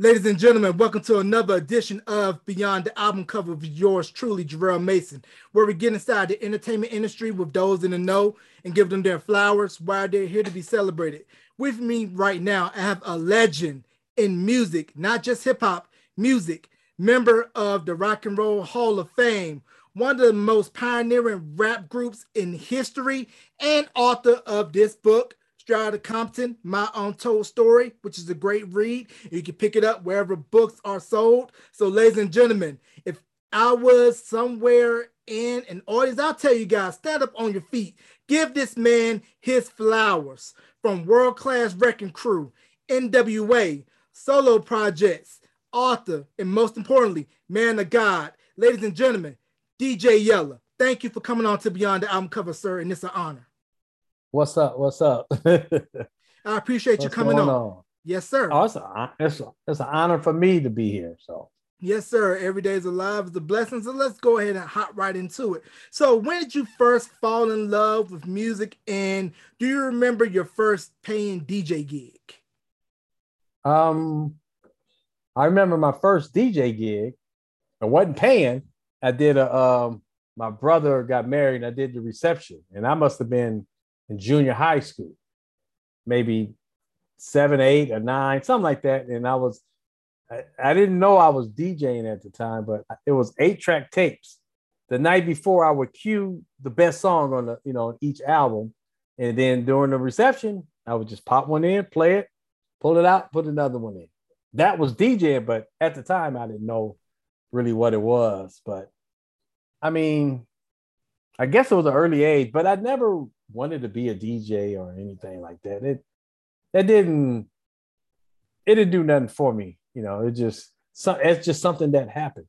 Ladies and gentlemen, welcome to another edition of Beyond the Album Cover with yours truly, Jarrell Mason, where we get inside the entertainment industry with those in the know and give them their flowers while they're here to be celebrated. With me right now, I have a legend in music, not just hip hop, music, member of the Rock and Roll Hall of Fame, one of the most pioneering rap groups in history, and author of this book, Straight Compton, My Untold Story, which is a great read. You can pick it up wherever books are sold. So, ladies and gentlemen, if I was somewhere in an audience, I'll tell you guys, stand up on your feet. Give this man his flowers from World Class Wrecking Crew, NWA, solo projects, author, and most importantly, man of God. Ladies and gentlemen, DJ Yella. Thank you for coming on to Beyond the Album Cover, sir, and it's an honor. What's up? What's up? I appreciate you coming on. on. Yes, sir. Oh, it's, a, it's, a, it's an honor for me to be here. So, yes, sir. Every day is alive is a blessing. So let's go ahead and hop right into it. So, when did you first fall in love with music, and do you remember your first paying DJ gig? Um, I remember my first DJ gig. I wasn't paying. I did a um. My brother got married. and I did the reception, and I must have been in junior high school, maybe seven, eight, or nine, something like that. And I was, I, I didn't know I was DJing at the time, but it was eight track tapes. The night before, I would cue the best song on the, you know, each album, and then during the reception, I would just pop one in, play it, pull it out, put another one in. That was DJing, but at the time, I didn't know really what it was. But I mean, I guess it was an early age, but I never wanted to be a DJ or anything like that. It it didn't it didn't do nothing for me. You know, it just so, it's just something that happened.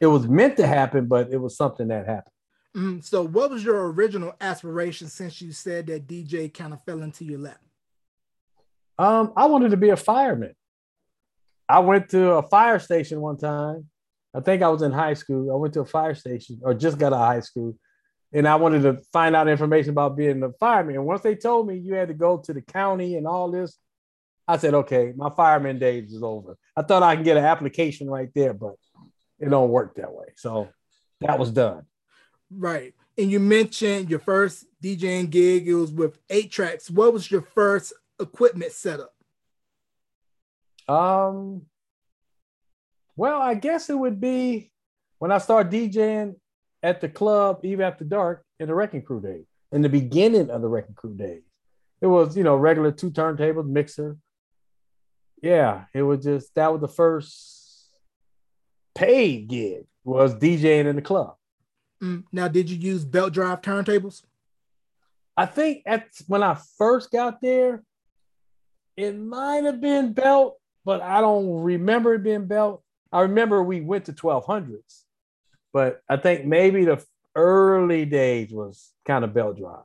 It was meant to happen, but it was something that happened. Mm, so, what was your original aspiration since you said that DJ kind of fell into your lap? Um, I wanted to be a fireman. I went to a fire station one time. I think I was in high school. I went to a fire station or just got out of high school and I wanted to find out information about being a fireman. And once they told me you had to go to the county and all this, I said, okay, my fireman days is over. I thought I can get an application right there, but it don't work that way. So that was done. Right. And you mentioned your first DJing gig, it was with eight tracks. What was your first equipment setup? Um, well, I guess it would be when I started DJing, at the club even after dark in the Wrecking Crew days, in the beginning of the Wrecking Crew days. It was, you know, regular two turntables, mixer. Yeah, it was just that was the first paid gig was DJing in the club. Mm, now, did you use belt drive turntables? I think at when I first got there, it might have been belt, but I don't remember it being belt. I remember we went to 1200s but I think maybe the early days was kind of belt drive.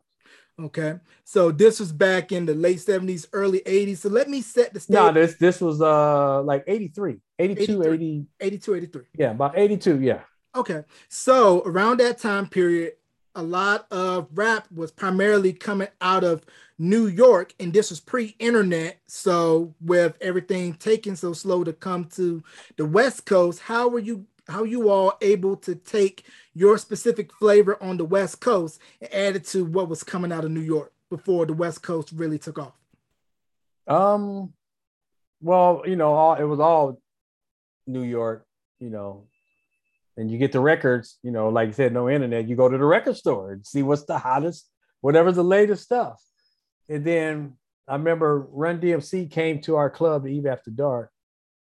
Okay, so this was back in the late 70s, early 80s. So let me set the stage. No, this this was uh like 83, 82, 83, 80, 82, 83. Yeah, about 82, yeah. Okay. So around that time period, a lot of rap was primarily coming out of New York, and this was pre-internet. So with everything taking so slow to come to the West Coast, how were you how you all able to take your specific flavor on the West Coast and add it to what was coming out of New York before the West Coast really took off? Um, well, you know, all it was all New York, you know, and you get the records, you know, like you said, no internet. You go to the record store and see what's the hottest, whatever's the latest stuff. And then I remember Run DMC came to our club Eve After Dark.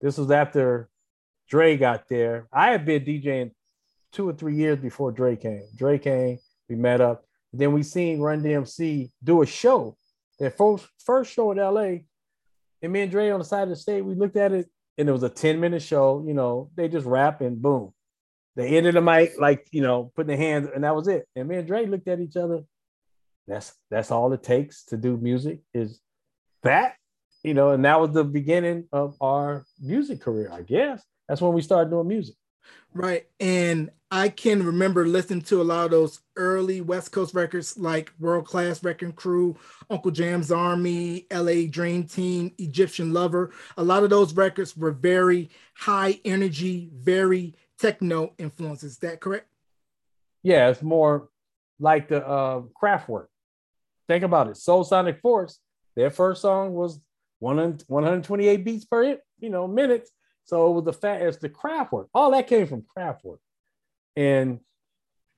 This was after Dre got there. I had been DJing two or three years before Dre came. Dre came, we met up. Then we seen Run DMC do a show. Their first first show in LA. And me and Dre on the side of the stage, we looked at it and it was a 10 minute show. You know, they just rap and boom. They ended the mic like, you know, putting their hands, and that was it. And me and Dre looked at each other. That's that's all it takes to do music is that, you know, and that was the beginning of our music career, I guess that's when we started doing music. Right. And I can remember listening to a lot of those early West Coast records like World Class Wrecking Crew, Uncle Jam's Army, LA Dream Team, Egyptian Lover. A lot of those records were very high energy, very techno influences. Is that correct? Yeah, it's more like the uh, Kraftwerk. Think about it. Soul Sonic Force, their first song was 128 beats per you know minutes. So the fact it's the Kraftwerk. All that came from Kraftwerk. And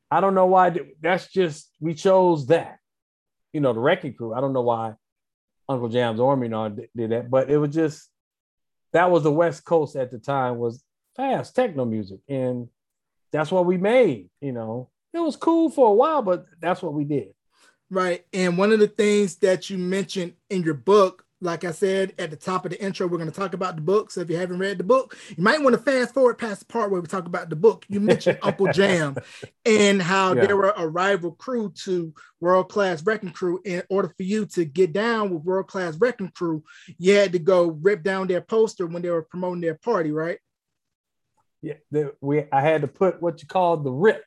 I don't know why that's just we chose that. You know, the wrecking crew. I don't know why Uncle Jam's Army did that, but it was just that was the West Coast at the time was fast techno music. And that's what we made, you know. It was cool for a while, but that's what we did. Right. And one of the things that you mentioned in your book, like I said at the top of the intro, we're going to talk about the book. So if you haven't read the book, you might want to fast forward past the part where we talk about the book. You mentioned Uncle Jam and how yeah. they were a rival crew to World Class Wrecking Crew. In order for you to get down with World Class Wrecking Crew, you had to go rip down their poster when they were promoting their party, right? Yeah, the, we I had to put what you call the rip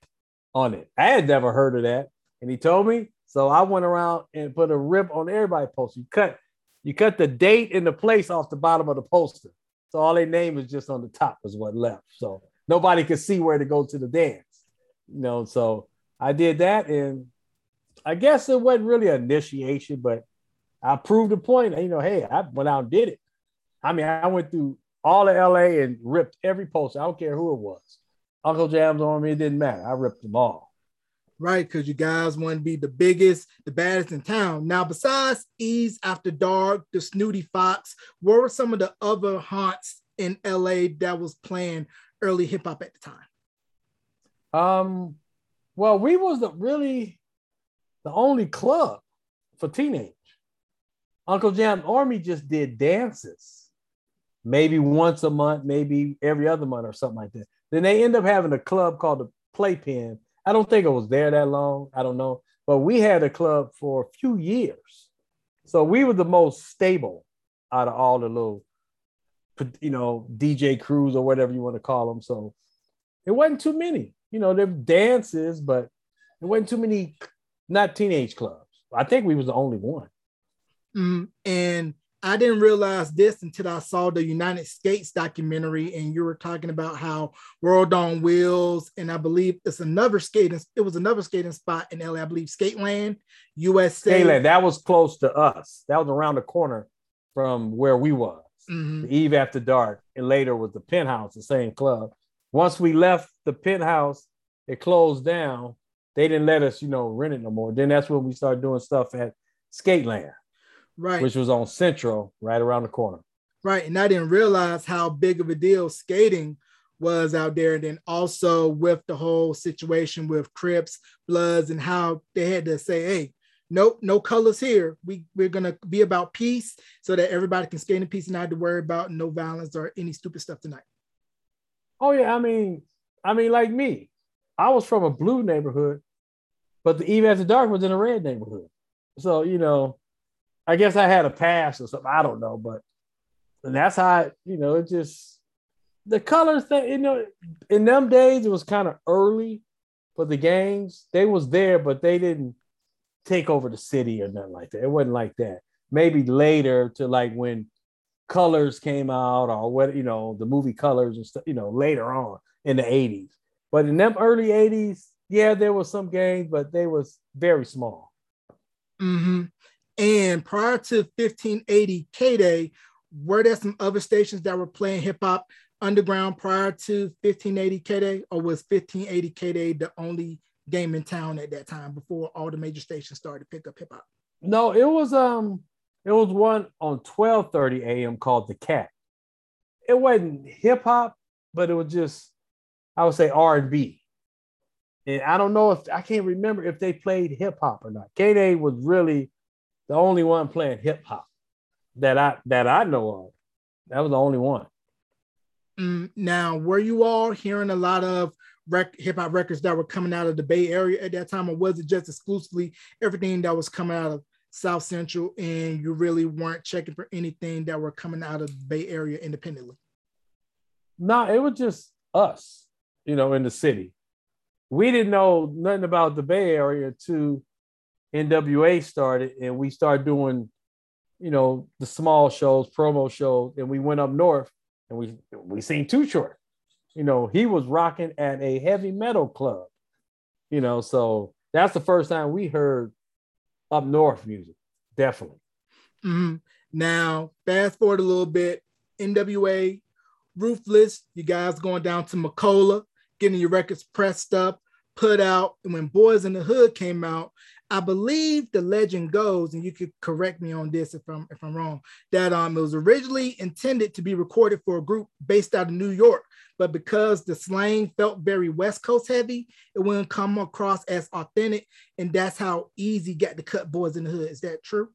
on it. I had never heard of that, and he told me so I went around and put a rip on everybody poster. You cut, you cut the date and the place off the bottom of the poster. So all their name is just on the top is what left. So nobody could see where to go to the dance. You know, so I did that and I guess it wasn't really initiation, but I proved the point. You know, hey, I went out and did it. I mean, I went through all of LA and ripped every poster. I don't care who it was. Uncle Jam's Army, it didn't matter. I ripped them all right? Because you guys want to be the biggest, the baddest in town. Now, besides Eve's After Dark, the Snooty Fox, what were some of the other haunts in LA that was playing early hip hop at the time? Um, well, we was the, really the only club for teenage. Uncle Jam Army just did dances, maybe once a month, maybe every other month or something like that. Then they end up having a club called the Playpen I don't think it was there that long. I don't know. But we had a club for a few years. So we were the most stable out of all the little, you know, DJ crews or whatever you want to call them. So it wasn't too many. You know, there were dances, but it wasn't too many, not teenage clubs. I think we was the only one. Mm, and I didn't realize this until I saw the United States documentary, and you were talking about how World on Wheels, and I believe it's another skating. It was another skating spot in LA. I believe Skateland, USA. Skateland. That was close to us. That was around the corner from where we was. Mm-hmm. Eve After Dark, and later was the Penthouse, the same club. Once we left the Penthouse, it closed down. They didn't let us, you know, rent it no more. Then that's when we started doing stuff at Skateland right? Which was on Central, right around the corner. Right, and I didn't realize how big of a deal skating was out there. And then also with the whole situation with Crips, Bloods, and how they had to say, "Hey, nope, no colors here. We we're gonna be about peace, so that everybody can skate in peace and not have to worry about no violence or any stupid stuff tonight." Oh yeah, I mean, I mean, like me, I was from a blue neighborhood, but the Eve After Dark was in a red neighborhood. So you know, I guess I had a pass or something. I don't know, but and that's how I, you know it just the colors thing. You know, in them days it was kind of early for the gangs. They was there, but they didn't take over the city or nothing like that. It wasn't like that. Maybe later to like when colors came out or what you know the movie colors and stuff. You know later on in the '80s, but in them early '80s, yeah, there was some gangs, but they was very small. Mm-hmm. And prior to 1580 K Day, were there some other stations that were playing hip hop underground prior to 1580 K Day, or was 1580 K Day the only game in town at that time before all the major stations started to pick up hip hop? No, it was um, it was one on 12:30 a.m. called the Cat. It wasn't hip hop, but it was just I would say R and B. And I don't know if I can't remember if they played hip hop or not. K Day was really the only one playing hip hop that I that I know of. That was the only one. Mm, now, were you all hearing a lot of rec- hip hop records that were coming out of the Bay Area at that time, or was it just exclusively everything that was coming out of South Central, and you really weren't checking for anything that were coming out of the Bay Area independently? No, it was just us. you know, in the city. We didn't know nothing about the Bay Area until NWA started, and we started doing, you know, the small shows, promo shows, and we went up north, and we we seen Too Short. You know, he was rocking at a heavy metal club. You know, so that's the first time we heard up north music, definitely. Mm-hmm. Now, fast forward a little bit, NWA, Ruthless, you guys going down to Macola, getting your records pressed up, put out. And when Boys in the Hood came out, I believe the legend goes, and you could correct me on this if I'm if I'm wrong, that um it was originally intended to be recorded for a group based out of New York, but because the slang felt very West Coast heavy, it wouldn't come across as authentic, and that's how Eazy got to cut Boys in the Hood. Is that true?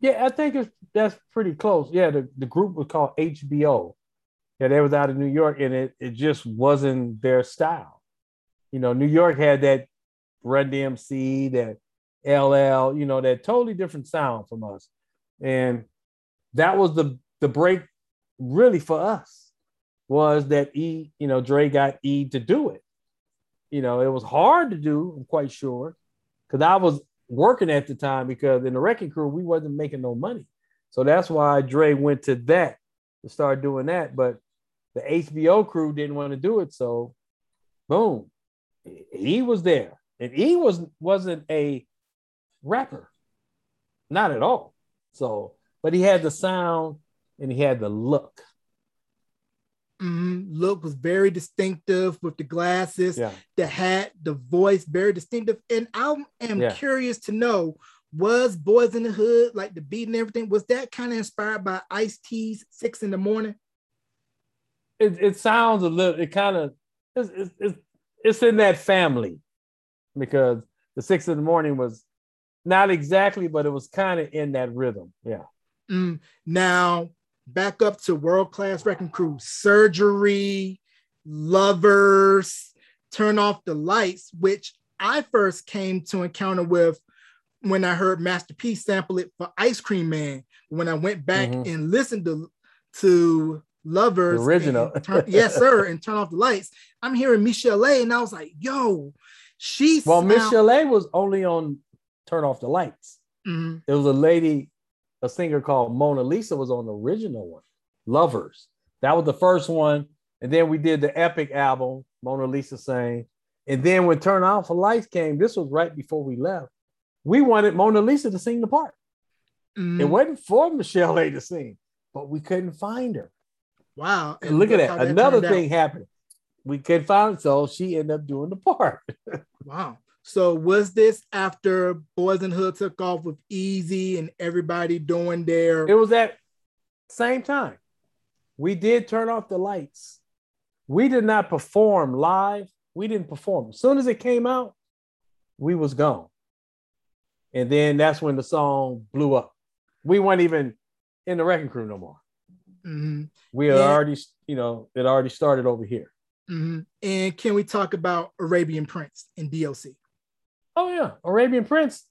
Yeah, I think it's that's pretty close. Yeah, the, the group was called HBO. Yeah, they was out of New York, and it, it just wasn't their style. You know, New York had that Run DMC, that LL, you know, that totally different sound from us. And that was the the break really for us was that E, you know, Dre got E to do it. You know, it was hard to do, I'm quite sure, because I was working at the time because in the wrecking crew, we wasn't making no money. So that's why Dre went to that to start doing that. But the HBO crew didn't want to do it. So boom, he was there. And he was wasn't a rapper. Not at all. So, but he had the sound and he had the look. Mm-hmm. Look was very distinctive with the glasses, Yeah. the hat, the voice, very distinctive. And I am Yeah. curious to know was Boys in the Hood, like the beat and everything, was that kind of inspired by Ice T's Six in the Morning? It, it sounds a little, it kind of, it's, it's, it's, it's in that family because the six in the morning was not exactly, but it was kind of in that rhythm. Yeah. Mm, now, back up to World Class Wrecking Crew, Surgery, Lovers, Turn Off the Lights, which I first came to encounter with when I heard Master P sample it for Ice Cream Man. When I went back Mhm. and listened to, to Lovers, The original. turn- yes, sir, and Turn Off the Lights, I'm hearing Michel'le, and I was like, yo, she Well, Michelle A was only on Turn Off the Lights. Mhm. There was a lady, a singer called Mona Lisa was on the original one, Lovers. That was the first one. And then we did the epic album, Mona Lisa sang. And then when Turn Off the Lights came, this was right before we left. We wanted Mona Lisa to sing the part. Mhm. It wasn't for Michel'le to sing, but we couldn't find her. wow. And look at that. Another turned out. thing happened. We couldn't find so she ended up doing the part. Wow. So was this after Boys and Hood took off with Eazy and everybody doing their It was at same time. We did turn off the lights. We did not perform live. We didn't perform. As soon as it came out, we was gone. And then that's when the song blew up. We weren't even in the wrecking crew no more. Mhm, We had Yeah. already, you know, it already started over here. Mhm. and can we talk about Arabian Prince and DOC? Oh yeah, Arabian Prince.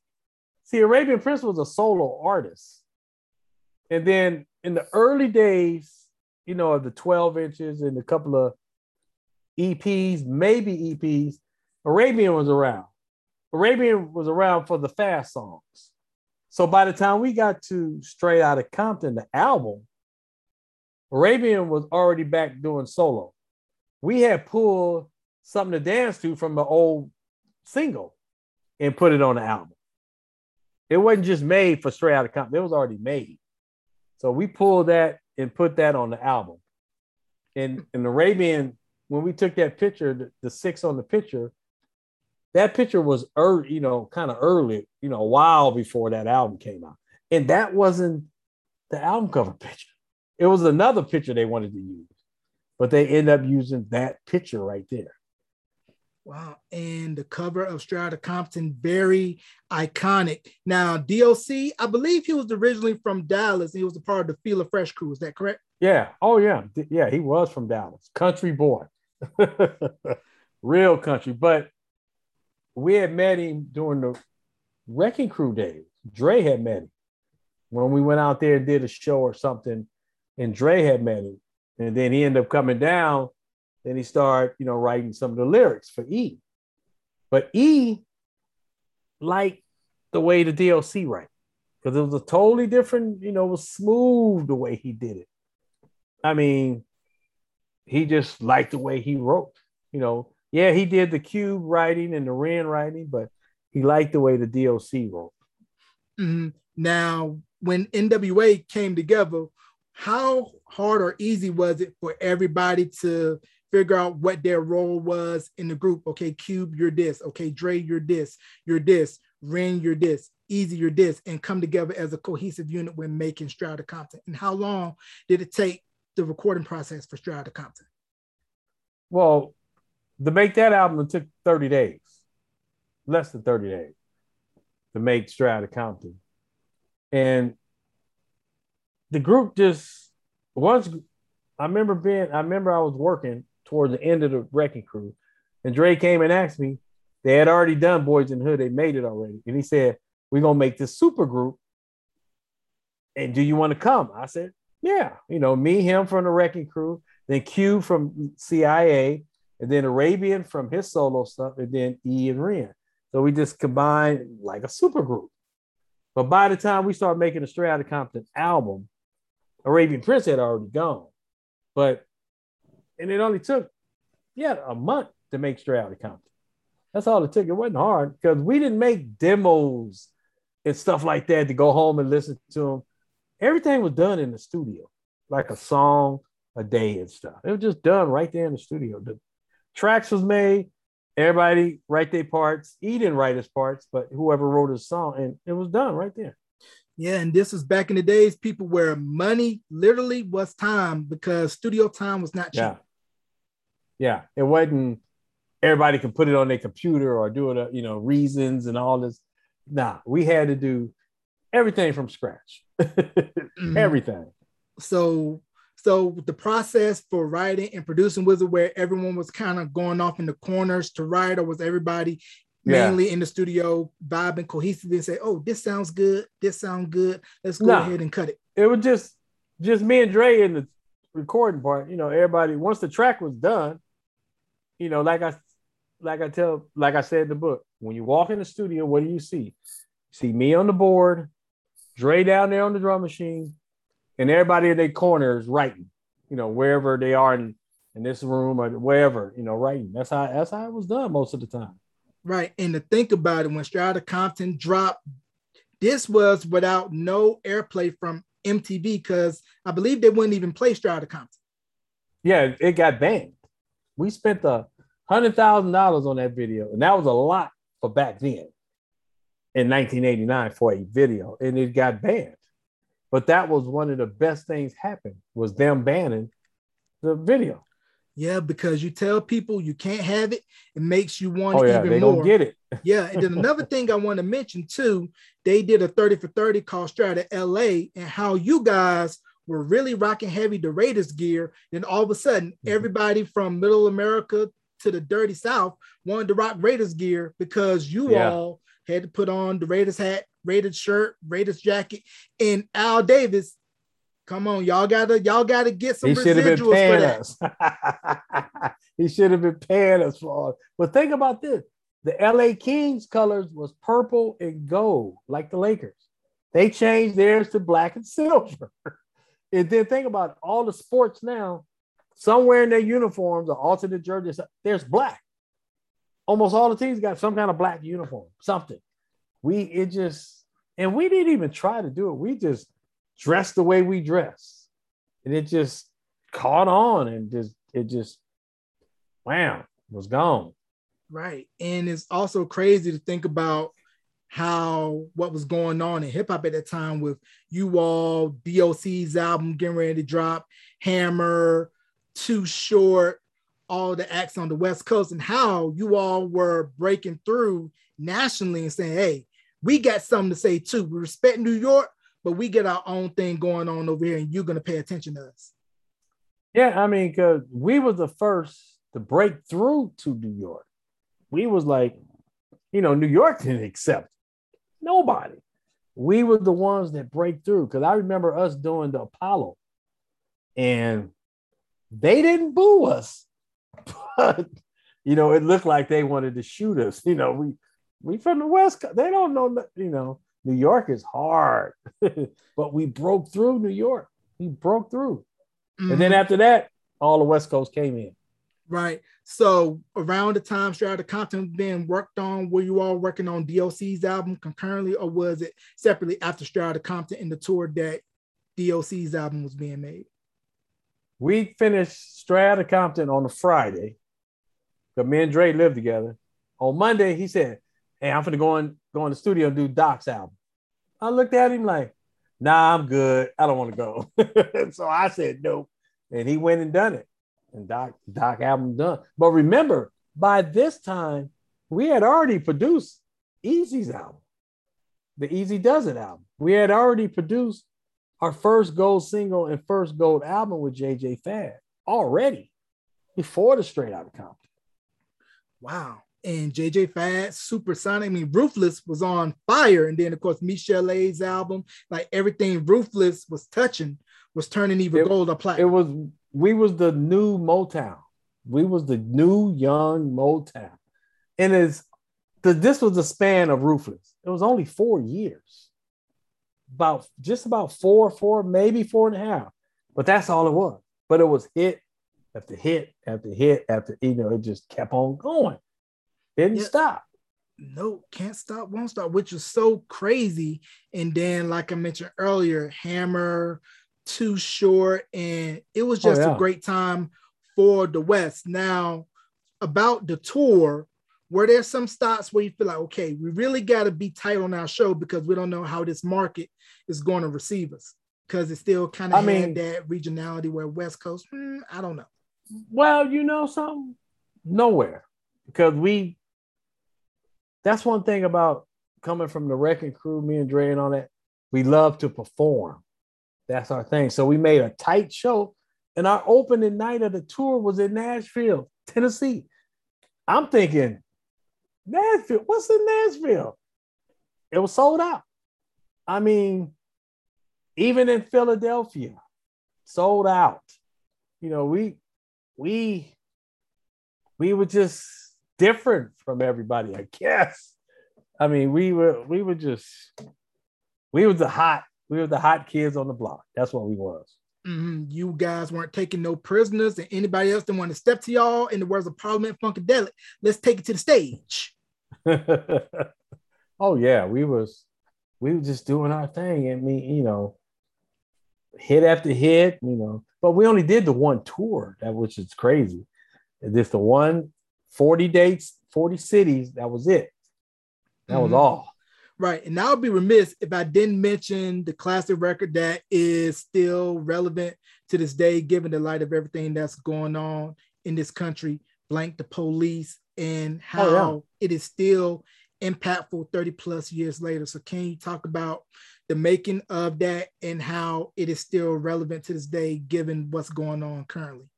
See, Arabian Prince was a solo artist, and then in the early days, you know, of the twelve inches and a couple of EPs, maybe EPs, Arabian was around. Arabian was around for the fast songs. So by the time we got to Straight Outta Compton, the album, Arabian was already back doing solo. We had pulled something to dance to from the old single and put it on the album. It wasn't just made for Straight Outta Compton, it was already made. So we pulled that and put that on the album. And in Arabian, when we took that picture, the, the six on the picture, that picture was early, you know, kind of early, you know, a while before that album came out. And that wasn't the album cover picture. It was another picture they wanted to use, but they end up using that picture right there. Wow. And the cover of Straight Outta Compton, very iconic. Now, DOC, I believe he was originally from Dallas. He was a part of the Fila Fresh crew. Is that correct? Yeah. Oh, yeah. Yeah. He was from Dallas, country boy, real country. But we had met him during the Wrecking Crew days. Dre had met him when we went out there and did a show or something, and Dre had met him. And then he ended up coming down Then he started, you know, writing some of the lyrics for E. But E liked the way the DOC write because it was a totally different, you know, was smooth the way he did it. I mean, he just liked the way he wrote. You know, yeah, he did the Cube writing and the Ren writing, but he liked the way the DOC wrote. Mm-hmm. Now, when NWA came together, how hard or easy was it for everybody to figure out what their role was in the group? Okay, Cube, you're this. Okay, Dre, you're this. You're this. Ren, you're this. Eazy, you're this, and come together as a cohesive unit when making Straight Outta Compton. And how long did it take the recording process for Straight Outta Compton? Well, to make that album, it took 30 days, less than 30 days to make Straight Outta Compton. And the group just once I remember being I remember I was working towards the end of the wrecking crew, and Dre came and asked me, they had already done Boys in the Hood, they made it already. And he said, We're gonna make this super group. And do you want to come? I said, Yeah, you know, me, him from the wrecking crew, then Q from CIA, and then Arabian from his solo stuff, and then E and Ren. So we just combined like a super group. But by the time we started making a the Straight Outta Compton album, Arabian Prince had already gone. But and it only took yeah a month to make Straight Outta Compton. That's all it took. It wasn't hard because we didn't make demos and stuff like that to go home and listen to them. Everything was done in the studio, like a song a day and stuff. It was just done right there in the studio. The tracks was made, everybody write their parts. He didn't write his parts, but whoever wrote his song, and it was done right there. Yeah, and this was back in the days, people where money literally was time because studio time was not cheap. Yeah, yeah, it wasn't. Everybody could put it on their computer or do it, uh, you know, reasons and all this. Nah, we had to do everything from scratch. mm-hmm. Everything. So so the process for writing and producing was it where everyone was kind of going off in the corners to write, or was everybody mainly yeah. in the studio vibing cohesively and say, "Oh, this sounds good. This sounds good. Let's go ahead and cut it." It was just just me and Dre in the recording part. You know, everybody once the track was done, you know, like I like I tell, like I said in the book, when you walk in the studio, what do you see? You see me on the board, Dre down there on the drum machine, and everybody in their corners writing, you know, wherever they are in, in this room or wherever, you know, writing. That's how that's how it was done most of the time. Right. And to think about it, when Straight Outta Compton dropped, this was without no airplay from MTV because I believe they wouldn't even play Straight Outta Compton. Yeah, it got banned. We spent a hundred thousand dollars on that video, and that was a lot for back then in 1989 for a video, and it got banned. But that was one of the best things happened was them banning the video. Yeah, because you tell people you can't have it, it makes you want oh, yeah, even they more. Don't get it. yeah, and then another thing I want to mention too, they did a 30 for 30 called Straight Outta LA, and how you guys were really rocking heavy the Raiders gear. Then all of a sudden, mm-hmm. everybody from Middle America to the Dirty South wanted to rock Raiders gear because you yeah. all had to put on the Raiders hat, Raiders shirt, Raiders jacket, and Al Davis. Come on, y'all gotta y'all gotta get some he residuals for that. he should have been paying us for all. But think about this: the LA Kings colors was purple and gold, like the Lakers. They changed theirs to black and silver. and then think about all the sports now. Somewhere in their uniforms or alternate jerseys, there's black. Almost all the teams got some kind of black uniform, something we it just and we didn't even try to do it. We just dressed the way we dress, and it just caught on and just it just wow was gone. Right, and it's also crazy to think about how what was going on in hip hop at that time with you all DOC's album getting ready to drop, Hammer, Too Short, all the acts on the West Coast, and how you all were breaking through nationally and saying, "Hey, we got something to say too. We respect New York, but we get our own thing going on over here, and you're gonna pay attention to us. Yeah, I mean, because we was the first to break through to New York. We was like, you know, New York didn't accept nobody. We were the ones that break through. Because I remember us doing the Apollo, and they didn't boo us. but you know, it looked like they wanted to shoot us. You know, we we from the West Coast. They don't know, you know, New York is hard, but we broke through New York. We broke through. Mm-hmm. And then mm-hmm. after that, all the West Coast came in. Right. So around the time Outta Compton being worked on, were you all working on DOC's album concurrently, or was it separately after Outta Compton in the tour that DOC's album was being made? We finished Outta Compton on a Friday. But me and Dre lived together. On Monday, he said, Hey, I'm gonna go in, go in the studio and do Doc's album. I looked at him like, nah, I'm good. I don't want to go. so I said nope. And he went and done it. And Doc, Doc album done. But remember, by this time, we had already produced Eazy's album, the Eazy-Duz-It album. We had already produced our first gold single and first gold album with JJ Fad already before the Straight Outta Compton. Wow. And JJ Fad, Supersonic, I mean, Ruthless was on fire. And then, of course, Michel'le's album, like everything Ruthless was touching was turning even it, gold or platinum. It was, we was the new Motown. We was the new young Motown. And it's, the, this was the span of Ruthless. It was only four years. About just about four, four, maybe four and a half. But that's all it was. But it was hit after hit after hit after, you know, it just kept on going. Didn't yeah. stop. No, can't stop, won't stop, which is so crazy. And then, like I mentioned earlier, Hammer, Too Short, and it was oh, just oh, yeah. a great time for the West. Now, about the tour, were there some stops where you feel like, okay, we really got to be tight on our show because we don't know how this market is going to receive us? Because it still kind of had mean, that regionality where West Coast, hmm, I don't know. Well, you know something? Nowhere. Because we that's one thing about coming from the wrecking crew, me and Dre and all that. We love to perform. That's our thing. So we made a tight show. And our opening night of the tour was in Nashville, Tennessee. I'm thinking, Nashville, what's in Nashville? It was sold out. I mean, even in Philadelphia, sold out. You know, we we we were just different from everybody, I guess. I mean, we were we were just we were the hot we were the hot kids on the block. That's what we was. Mm-hmm. You guys weren't taking no prisoners, and anybody else that wanted to step to y'all, in the words of Parliament Funkadelic, let's take it to the stage. oh yeah, we was we were just doing our thing. I mean, you know, hit after hit, you know. But we only did the one tour, that which is crazy. Just the one 40 dates, 40 cities. That was it. That mm-hmm. was all. Right. And I would be remiss if I didn't mention the classic record that is still relevant to this day, given the light of everything that's going on in this country, Blank the Police, and how oh, yeah. it is still impactful 30 plus years later. So, can you talk about the making of that and how it is still relevant to this day, given what's going on currently?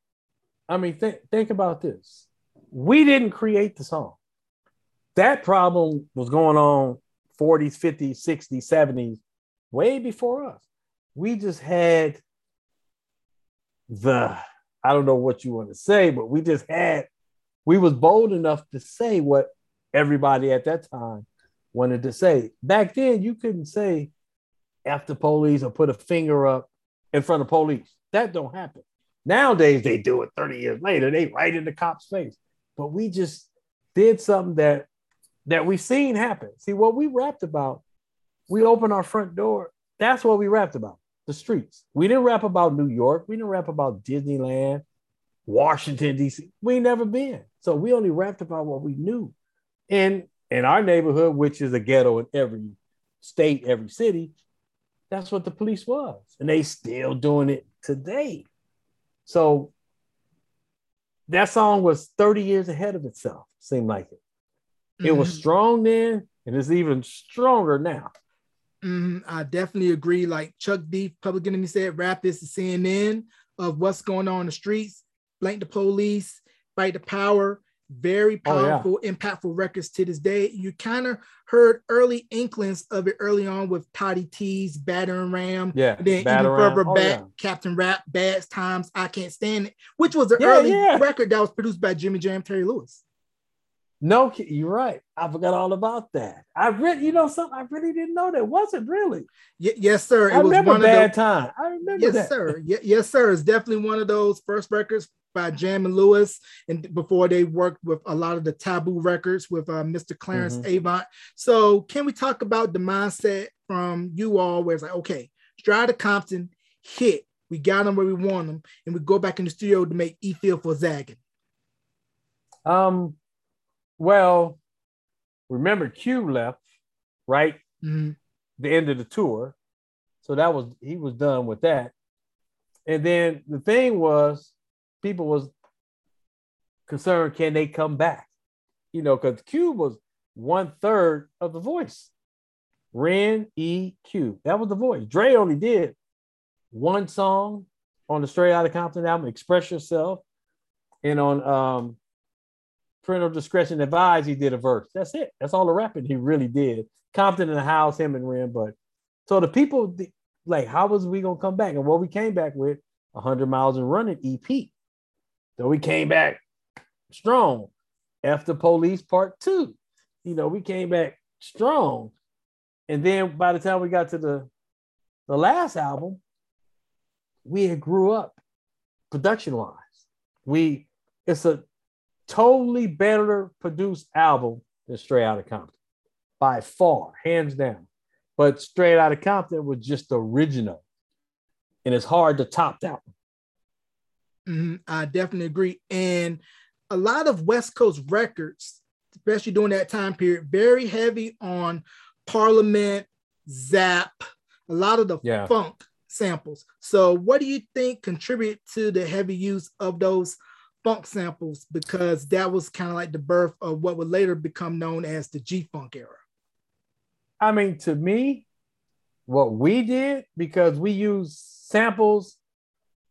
I mean, th- think about this we didn't create the song. That problem was going on 40s, 50s, 60s, 70s, way before us. We just had the, I don't know what you want to say, but we just had, we was bold enough to say what everybody at that time wanted to say. Back then, you couldn't say after police or put a finger up in front of police. That don't happen. Nowadays, they do it 30 years later. They right in the cop's face but we just did something that that we've seen happen. See, what we rapped about, we opened our front door. That's what we rapped about. The streets. We didn't rap about New York. We didn't rap about Disneyland, Washington, D.C. We never been. So we only rapped about what we knew. And in our neighborhood, which is a ghetto in every state, every city, that's what the police was. And they still doing it today. So that song was 30 years ahead of itself, seemed like it. It mm-hmm. was strong then, and it's even stronger now. Mm-hmm. I definitely agree. Like Chuck D, Public Enemy said, rap is the CNN of what's going on in the streets. Blank the police, fight the power. Very powerful, oh, yeah. impactful records to this day. You kind of heard early inklings of it early on with Toddy Tee's Battering Ram. Yeah. then even further oh, back, yeah. Captain Rap, Bad Times, I Can't Stand It, which was an yeah, early record that was produced by Jimmy Jam, Terry Lewis. No, you're right. I forgot all about that. I really, you know, something I really didn't know that. wasn't really? Y- yes, sir. It I remember Bad the, Time. I remember yes, that. sir. Y- yes, sir. It's definitely one of those first records by Jam and Lewis, and before they worked with a lot of the Tabu records with uh, Mr. Clarence mm-hmm. Avant. So, can we talk about the mindset from you all, where it's like, okay, Straight Outta Compton hit, we got them where we want them, and we go back in the studio to make E Feel for Zagging. Um, well, remember Q left, right? Mm-hmm. The end of the tour. So that was he was done with that. And then the thing was, people was concerned, can they come back? You know, because Cube was one third of the voice. Ren E Q. That was the voice. Dre only did one song on the Straight Outta Compton album, Express Yourself. And on um parental discretion advised, he did a verse. That's it. That's all the rapping he really did. Compton in the house, him and Ren. But so the people like, how was we gonna come back? And what we came back with, 100 miles and running EP. So we came back strong. After Police Part Two, you know, we came back strong. And then by the time we got to the the last album, we had grew up production wise. We it's a totally better produced album than Straight Outta Compton by far, hands down. But Straight Outta Compton was just original, and it's hard to top that one. Mm-hmm. I definitely agree. And a lot of West Coast records, especially during that time period, very heavy on Parliament, Zap, a lot of the yeah. funk samples. So, what do you think contribute to the heavy use of those funk samples because that was kind of like the birth of what would later become known as the G Funk era. I mean, to me, what we did because we used samples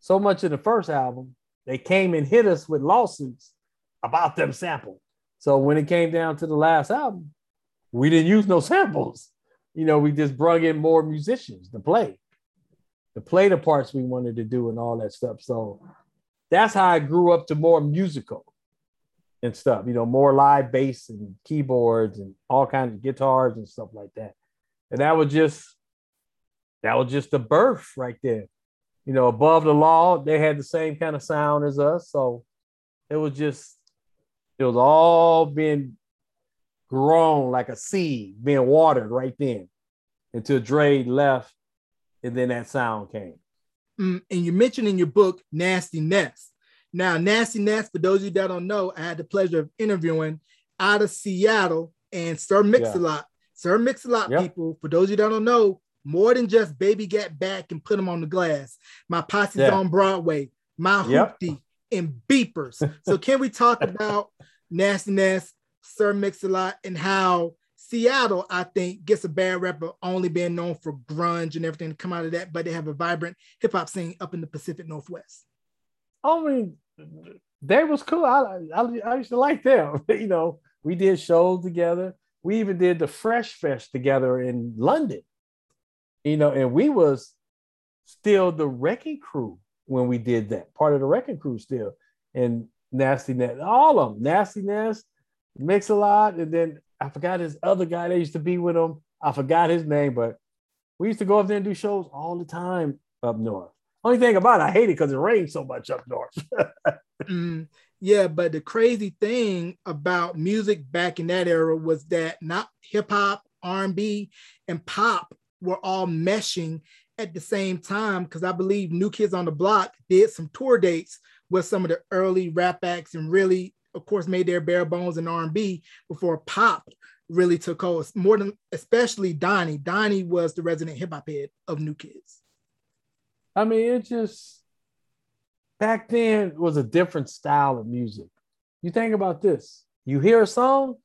so much in the first album, they came and hit us with lawsuits about them samples. So when it came down to the last album, we didn't use no samples. You know, we just brought in more musicians to play, to play the parts we wanted to do and all that stuff. So that's how I grew up to more musical and stuff, you know, more live bass and keyboards and all kinds of guitars and stuff like that. And that was just that was just the birth right there. You know, above the law, they had the same kind of sound as us. So it was just, it was all being grown like a seed, being watered right then until Dre left and then that sound came. Mm, and you mentioned in your book Nasty Nes. Now, Nasty Nes, for those of you that don't know, I had the pleasure of interviewing out of Seattle and Sir Mix-a-Lot. Yeah. Sir Mix-a-Lot yep. people, for those of you that don't know, more than just baby get back and put them on the glass. My posse's yeah. on Broadway, my yep. hoopty and beepers. so can we talk about Nasty Nes, Sir Mix-a-Lot, and how Seattle, I think, gets a bad rep of only being known for grunge and everything to come out of that, but they have a vibrant hip hop scene up in the Pacific Northwest. I mean, they was cool. I, I, I used to like them. you know, we did shows together. We even did the Fresh Fest together in London. You know, and we was still the wrecking crew when we did that. Part of the wrecking crew still. And Nasty Nes, all of them, Nasty Nes, Mix a lot, and then I forgot his other guy that used to be with him. I forgot his name, but we used to go up there and do shows all the time up north. Only thing about it, I hate it because it rains so much up north. mm, yeah, but the crazy thing about music back in that era was that not hip hop, R&B, and pop were all meshing at the same time because I believe New Kids on the Block did some tour dates with some of the early rap acts and really of course, made their bare bones in R&B before pop really took hold. More than especially Donnie. Donnie was the resident hip hop head of New Kids. I mean, it just back then was a different style of music. You think about this. You hear a song,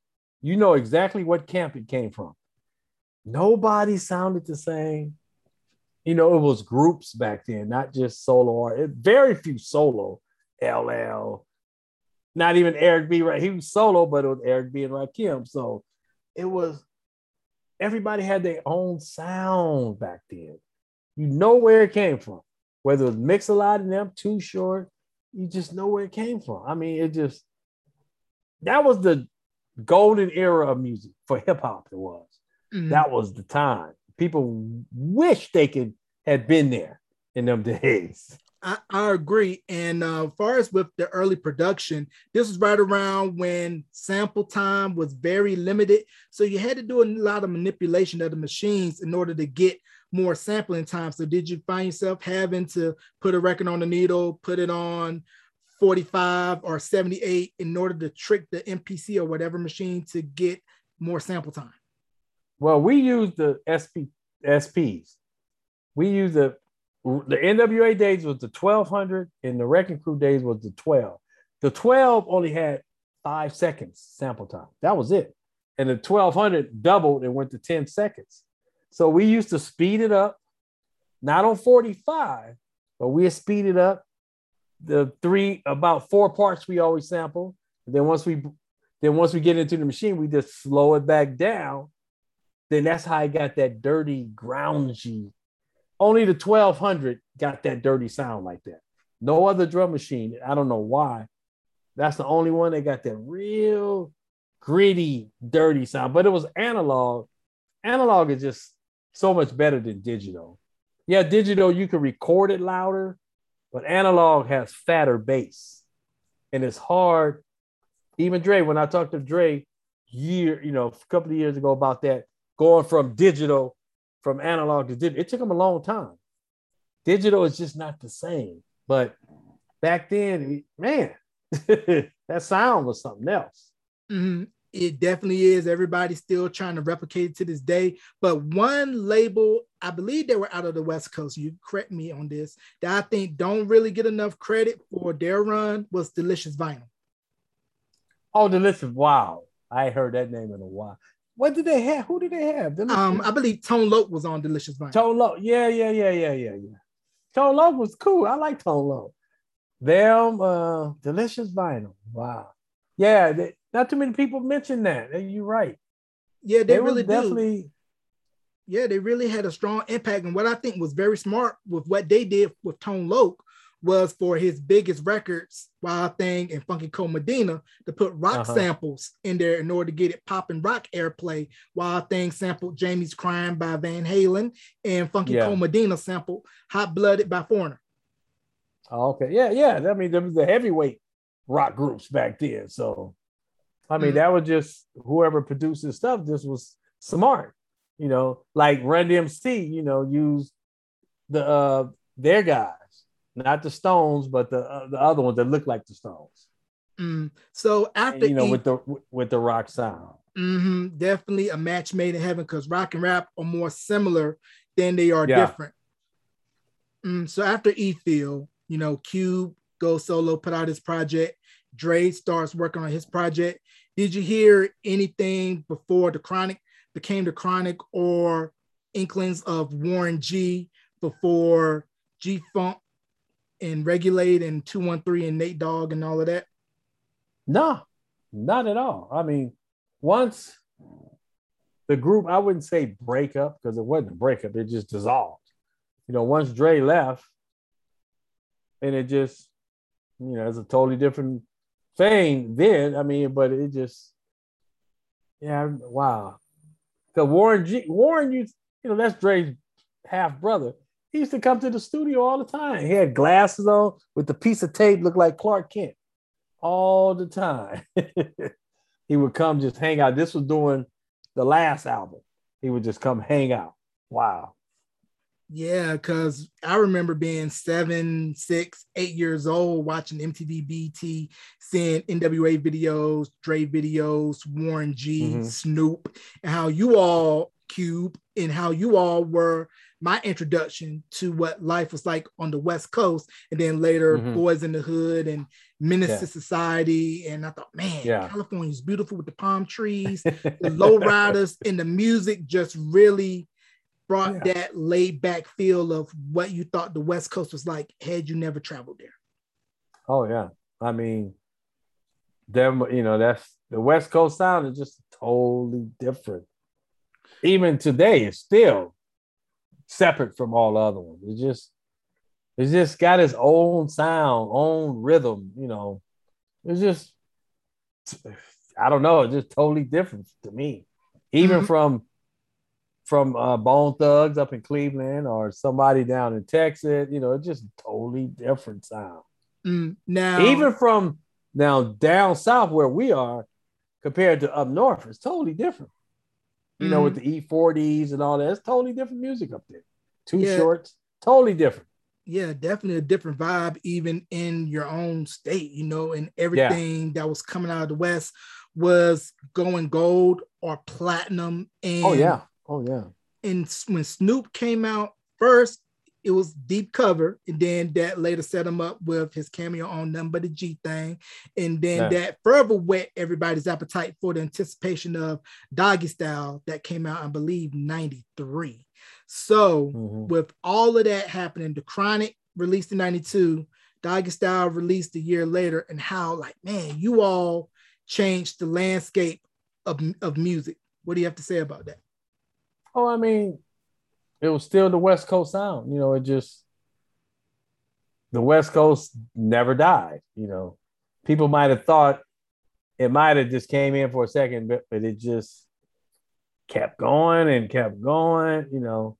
you know exactly what camp it came from. Nobody sounded the same. You know, it was groups back then, not just solo art. Very few solo. LL, not even Eric B. Right, he was solo, but it was Eric B. and Rakim. So it was everybody had their own sound back then. You know where it came from, whether it was Mix-a-Lot and them, Too Short. You just know where it came from. I mean, it just that was the golden era of music for hip hop. It was. Mm-hmm. That was the time. People wish they could have been there in them days. I, I agree. And uh, as far as with the early production, this was right around when sample time was very limited. So you had to do a lot of manipulation of the machines in order to get more sampling time. So did you find yourself having to put a record on the needle, put it on 45 or 78 in order to trick the MPC or whatever machine to get more sample time? Well, we use the SP SPs. We use the the NWA days was the 1200 and the Wrecking Crew days was the 12. The 12 only had five seconds sample time. That was it. And the 1200 doubled and went to 10 seconds. So we used to speed it up, not on 45, but we speed it up the three about four parts we always sample. And then once we then once we get into the machine, we just slow it back down. Then that's how I got that dirty, groundy. Only the 1200 got that dirty sound like that. No other drum machine. I don't know why. That's the only one that got that real gritty, dirty sound. But it was analog. Analog is just so much better than digital. Yeah, digital, you can record it louder, but analog has fatter bass, and it's hard. Even Dre, when I talked to Dre year, you know, a couple of years ago about that, going from digital, from analog to digital, it took them a long time. Digital is just not the same. But back then, man, that sound was something else. Mm-hmm. It definitely is. Everybody's still trying to replicate it to this day. But one label, I believe they were out of the West Coast. You correct me on this. That I think don't really get enough credit for their run was Delicious Vinyl. Oh, Delicious! Wow, I heard that name in a while. What did they have? Who did they have? Delicious? Um, I believe Tone Loc was on Delicious Vinyl. Tone Loc, yeah, yeah, yeah, yeah, yeah, yeah. Tone Loc was cool. I like Tone Loc. Them, uh, Delicious Vinyl. Wow. Yeah, they, not too many people mention that. You're right. Yeah, they, they really definitely. Do. Yeah, they really had a strong impact. And what I think was very smart with what they did with Tone Loc was for his biggest records, Wild Thing and Funky Cold Medina, to put rock uh-huh. samples in there in order to get it popping rock airplay. Wild Thing sampled Jamie's Cryin' by Van Halen, and Funky yeah. Cold Medina sampled Hot Blooded by Foreigner. Oh, okay. Yeah, yeah. I mean, there was the heavyweight rock groups back then. So I mean, mm that was just whoever produced this stuff. This was smart, you know, like Run DMC, you know, used the uh their guys, not the Stones, but the uh, the other ones that look like the Stones. Mm. So after and, you know, e- with the with the rock sound, mm-hmm, definitely a match made in heaven because rock and rap are more similar than they are yeah. different. Mm, so after E-Field, you know, Cube goes solo, put out his project. Dre starts working on his project. Did you hear anything before the Chronic became the Chronic or inklings of Warren G before G Funk and Regulate and 213 and Nate Dogg and all of that? No, not at all. I mean, once the group, I wouldn't say break up because it wasn't a breakup, it just dissolved. You know, once Dre left, and it just, you know, it's a totally different thing then. I mean, but it just, yeah, wow. Because Warren G, Warren used, you know, that's Dre's half brother. He used to come to the studio all the time. He had glasses on with the piece of tape, looked like Clark Kent all the time. he would come just hang out. This was doing the last album. He would just come hang out. Wow. Yeah, because I remember being seven, six, eight years old watching MTV BT, seeing NWA videos, Dre videos, Warren G, mm-hmm. Snoop, and how you all Cube and how you all were my introduction to what life was like on the West Coast, and then later mm-hmm. Boyz n the Hood and Menace yeah. Society. And I thought, man, yeah. California is beautiful with the palm trees, the low riders, and the music just really brought yeah. that laid back feel of what you thought the West Coast was like had you never traveled there. Oh yeah, I mean, them, you know, that's the West Coast sound is just totally different. Even today, it's still separate from all the other ones. It's just, it's just got its own sound, own rhythm. You know, it's just, I don't know, it's just totally different to me. Even mm-hmm. from from uh, Bone Thugs up in Cleveland or somebody down in Texas, you know, it's just totally different sound. Mm, now, even from now down south where we are, compared to up north, it's totally different. You mm know, with mm-hmm. the E-40s and all that, it's totally different music up there. Two yeah. shorts, totally different. Yeah, definitely a different vibe, even in your own state, you know, and everything yeah. that was coming out of the West was going gold or platinum. And oh, yeah. Oh, yeah. And when Snoop came out first, it was deep cover, and then that later set him up with his cameo on Nothing But the G Thing, and then yeah. that further whet everybody's appetite for the anticipation of Doggy Style that came out, I believe, '93. So mm-hmm. with all of that happening, the Chronic released in '92, Doggy Style released a year later, and how like man, you all changed the landscape of, of music. What do you have to say about that? Oh, I mean, it was still the West Coast sound. You know, it just the West Coast never died. You know, people might have thought it might have just came in for a second, but, but it just kept going and kept going. You know,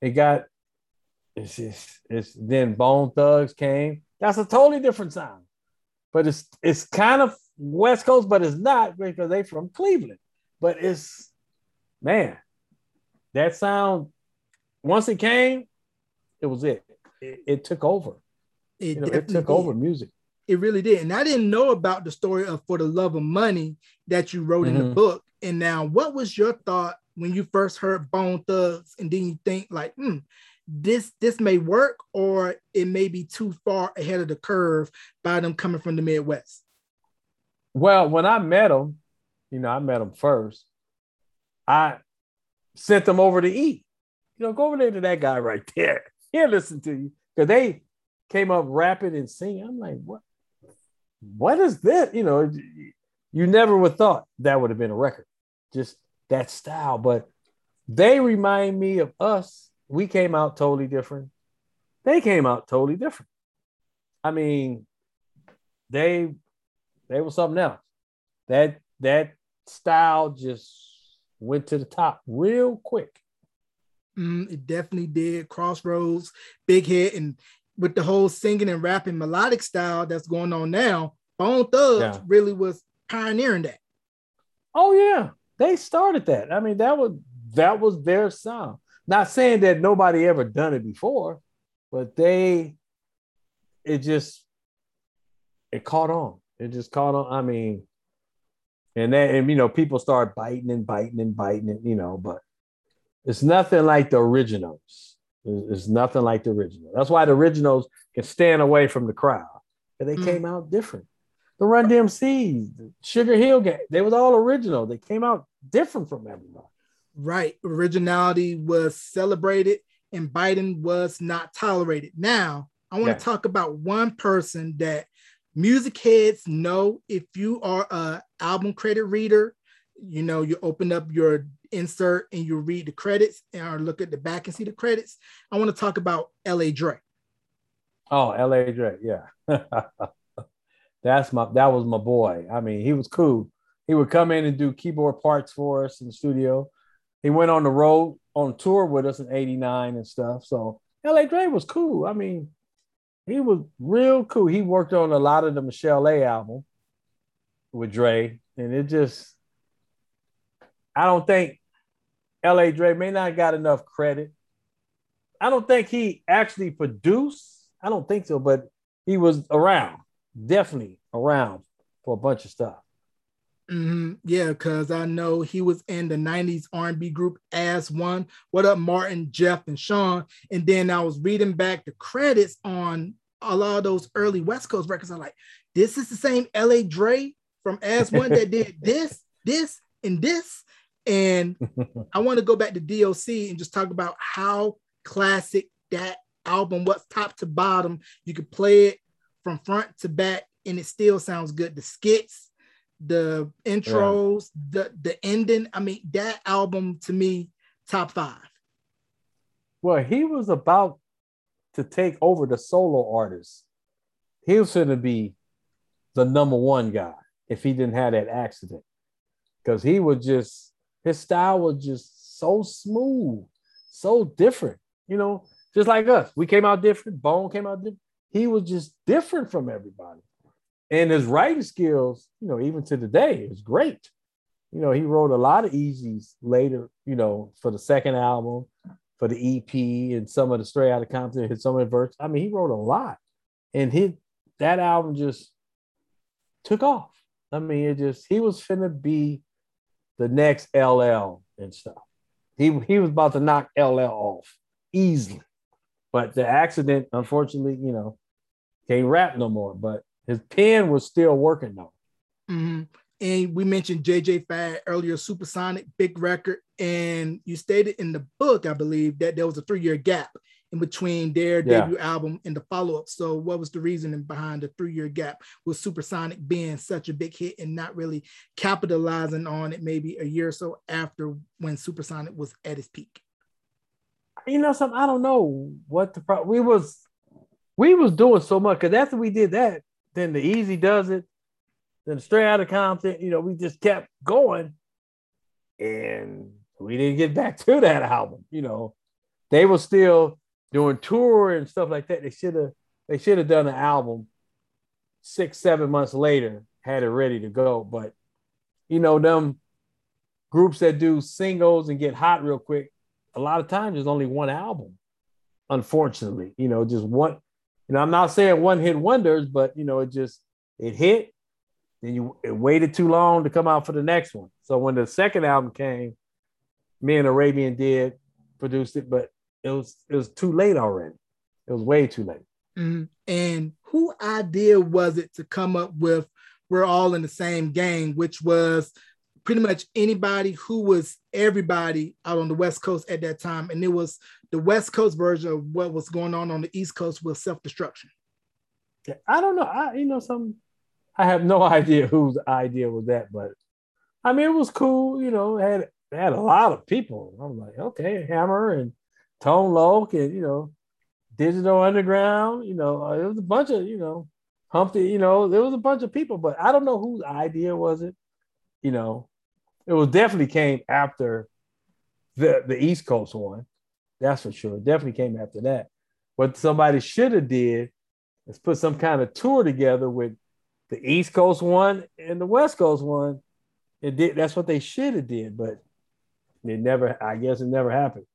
it got it's just it's then Bone Thugs came. That's a totally different sound, but it's it's kind of West Coast, but it's not because they from Cleveland. But it's man, that sound once it came, it was it. It, it took over. It, you know, it took over music. It really did. And I didn't know about the story of For the Love of Money that you wrote mm-hmm. in the mm-hmm. book. And now, what was your thought when you first heard Bone Thugs? And then you think like, hmm, this this may work, or it may be too far ahead of the curve by them coming from the Midwest. Well, when I met them, you know, I met them first. I sent them over to eat. You know, go over there to that guy right there. He'll listen to you. Because they came up rapping and singing. I'm like, what? What is this? You know, you never would thought that would have been a record. Just that style. But they remind me of us. We came out totally different. They came out totally different. I mean, they they were something else. That that style just went to the top real quick. Mm, it definitely did. Crossroads, Big Hit, and with the whole singing and rapping melodic style that's going on now, Bone Thugs yeah. really was pioneering that. Oh yeah, they started that. I mean, that was that was their sound. Not saying that nobody ever done it before, but they it just it caught on. It just caught on. I mean, and then and, you know people start biting and biting and biting and you know, but it's nothing like the originals. It's nothing like the original. That's why the originals can stand away from the crowd. And they mm. came out different. The Run DMC, the Sugar Hill Gang, they was all original. They came out different from everybody. Right. Originality was celebrated and biting was not tolerated. Now, I want to talk about one person that music heads know if you are a album credit reader, you know, you open up your insert and you read the credits or look at the back and see the credits. I want to talk about LA Dre. Oh, LA Dre, yeah. That's my that was my boy. I mean, he was cool. He would come in and do keyboard parts for us in the studio. He went on the road on tour with us in 89 and stuff. So LA Dre was cool. I mean, he was real cool. He worked on a lot of the Michel'le album with Dre, and it just I don't think LA Dre may not got enough credit. I don't think he actually produced. I don't think so, but he was around, definitely around for a bunch of stuff. Mm-hmm. Yeah, because I know he was in the '90s R&B group as one. What up, Martin, Jeff, and Sean? And then I was reading back the credits on a lot of those early West Coast records. I'm like, this is the same LA Dre from As One that did this, this, and this. And I want to go back to DOC and just talk about how classic that album was top to bottom. You could play it from front to back and it still sounds good. The skits, the intros, yeah. the the ending. I mean, that album to me, top five. Well, he was about to take over the solo artist. He was going to be the number one guy if he didn't have that accident, because he was just his style was just so smooth, so different. You know, just like us, we came out different. Bone came out different. He was just different from everybody. And his writing skills, you know, even to today, is great. You know, he wrote a lot of Eazy's later, you know, for the second album, for the EP, and some of the Straight Outta Compton, hit some of the verse. I mean, he wrote a lot, and he that album just took off. I mean, it just he was finna be the next LL and stuff. He he was about to knock LL off easily, but the accident, unfortunately, you know, can't rap no more. But his pen was still working though. Mm-hmm. And we mentioned JJ Fad earlier, Supersonic, big record. And you stated in the book, I believe, that there was a three year gap in between their yeah. debut album and the follow up. So, what was the reasoning behind the three year gap with Supersonic being such a big hit and not really capitalizing on it maybe a year or so after when Supersonic was at its peak? You know, something I don't know what the problem. We was we was doing so much because after we did that, then the Eazy-Duz-It, then Straight Outta Compton, you know, we just kept going. And we didn't get back to that album, you know. They were still doing tour and stuff like that. They should have they should have done an album six, seven months later, had it ready to go. But you know, them groups that do singles and get hot real quick, a lot of times there's only one album, unfortunately. You know, just one you know, I'm not saying one hit wonders, but you know, it just it hit, then you it waited too long to come out for the next one. So when the second album came, me and Arabian did produced it, but it was it was too late already. It was way too late. Mm-hmm. And who idea was it to come up with "We're all in the same gang," which was pretty much anybody who was everybody out on the West Coast at that time, and it was the West Coast version of what was going on on the East Coast with self destruction? I don't know. I you know some. I have no idea whose idea was that, but I mean it was cool. You know, had had a lot of people. I'm like, okay, Hammer and Tone Loc and you know, Digital Underground. You know, uh, it was a bunch of you know, Humpty. You know, there was a bunch of people, but I don't know whose idea was it. You know, it was definitely came after the the East Coast one. That's for sure. definitely came after that. What somebody should have did is put some kind of tour together with the East Coast one and the West Coast one. It did. That's what they should have did, but it never. I guess it never happened.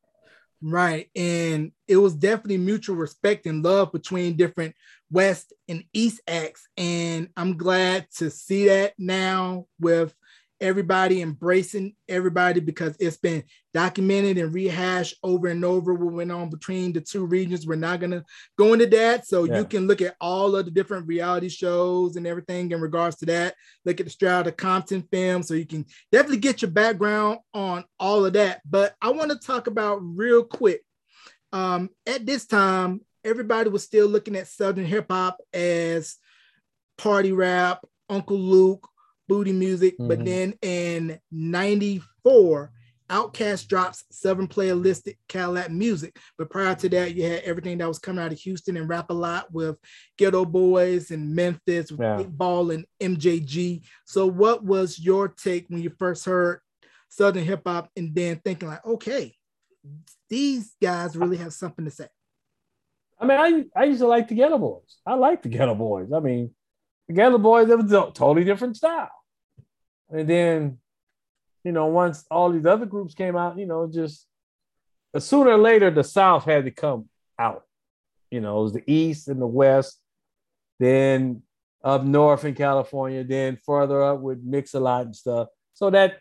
Right, and it was definitely mutual respect and love between different West and East acts, and I'm glad to see that now with everybody embracing everybody because it's been documented and rehashed over and over what went on between the two regions. We're not gonna go into that. So yeah. you can look at all of the different reality shows and everything in regards to that. Look at the Straight Outta Compton film. So you can definitely get your background on all of that. But I want to talk about real quick. Um, at this time, everybody was still looking at Southern hip hop as party rap, Uncle Luke, booty music. Mm-hmm. But then in 94, Outkast drops seven player listed Cadillac music. But prior to that, you had everything that was coming out of Houston and Rap a Lot with Geto Boys and Memphis, with yeah. Ball and MJG. So, what was your take when you first heard Southern hip hop and then thinking, like, okay, these guys really have something to say? I mean, I, I used to like the Geto Boys. I like the Geto Boys. I mean, the Geto Boys, it was a totally different style. And then, you know, once all these other groups came out, you know, just sooner or later, the South had to come out. You know, it was the East and the West, then up north in California, then further up with Mix a Lot and stuff. So that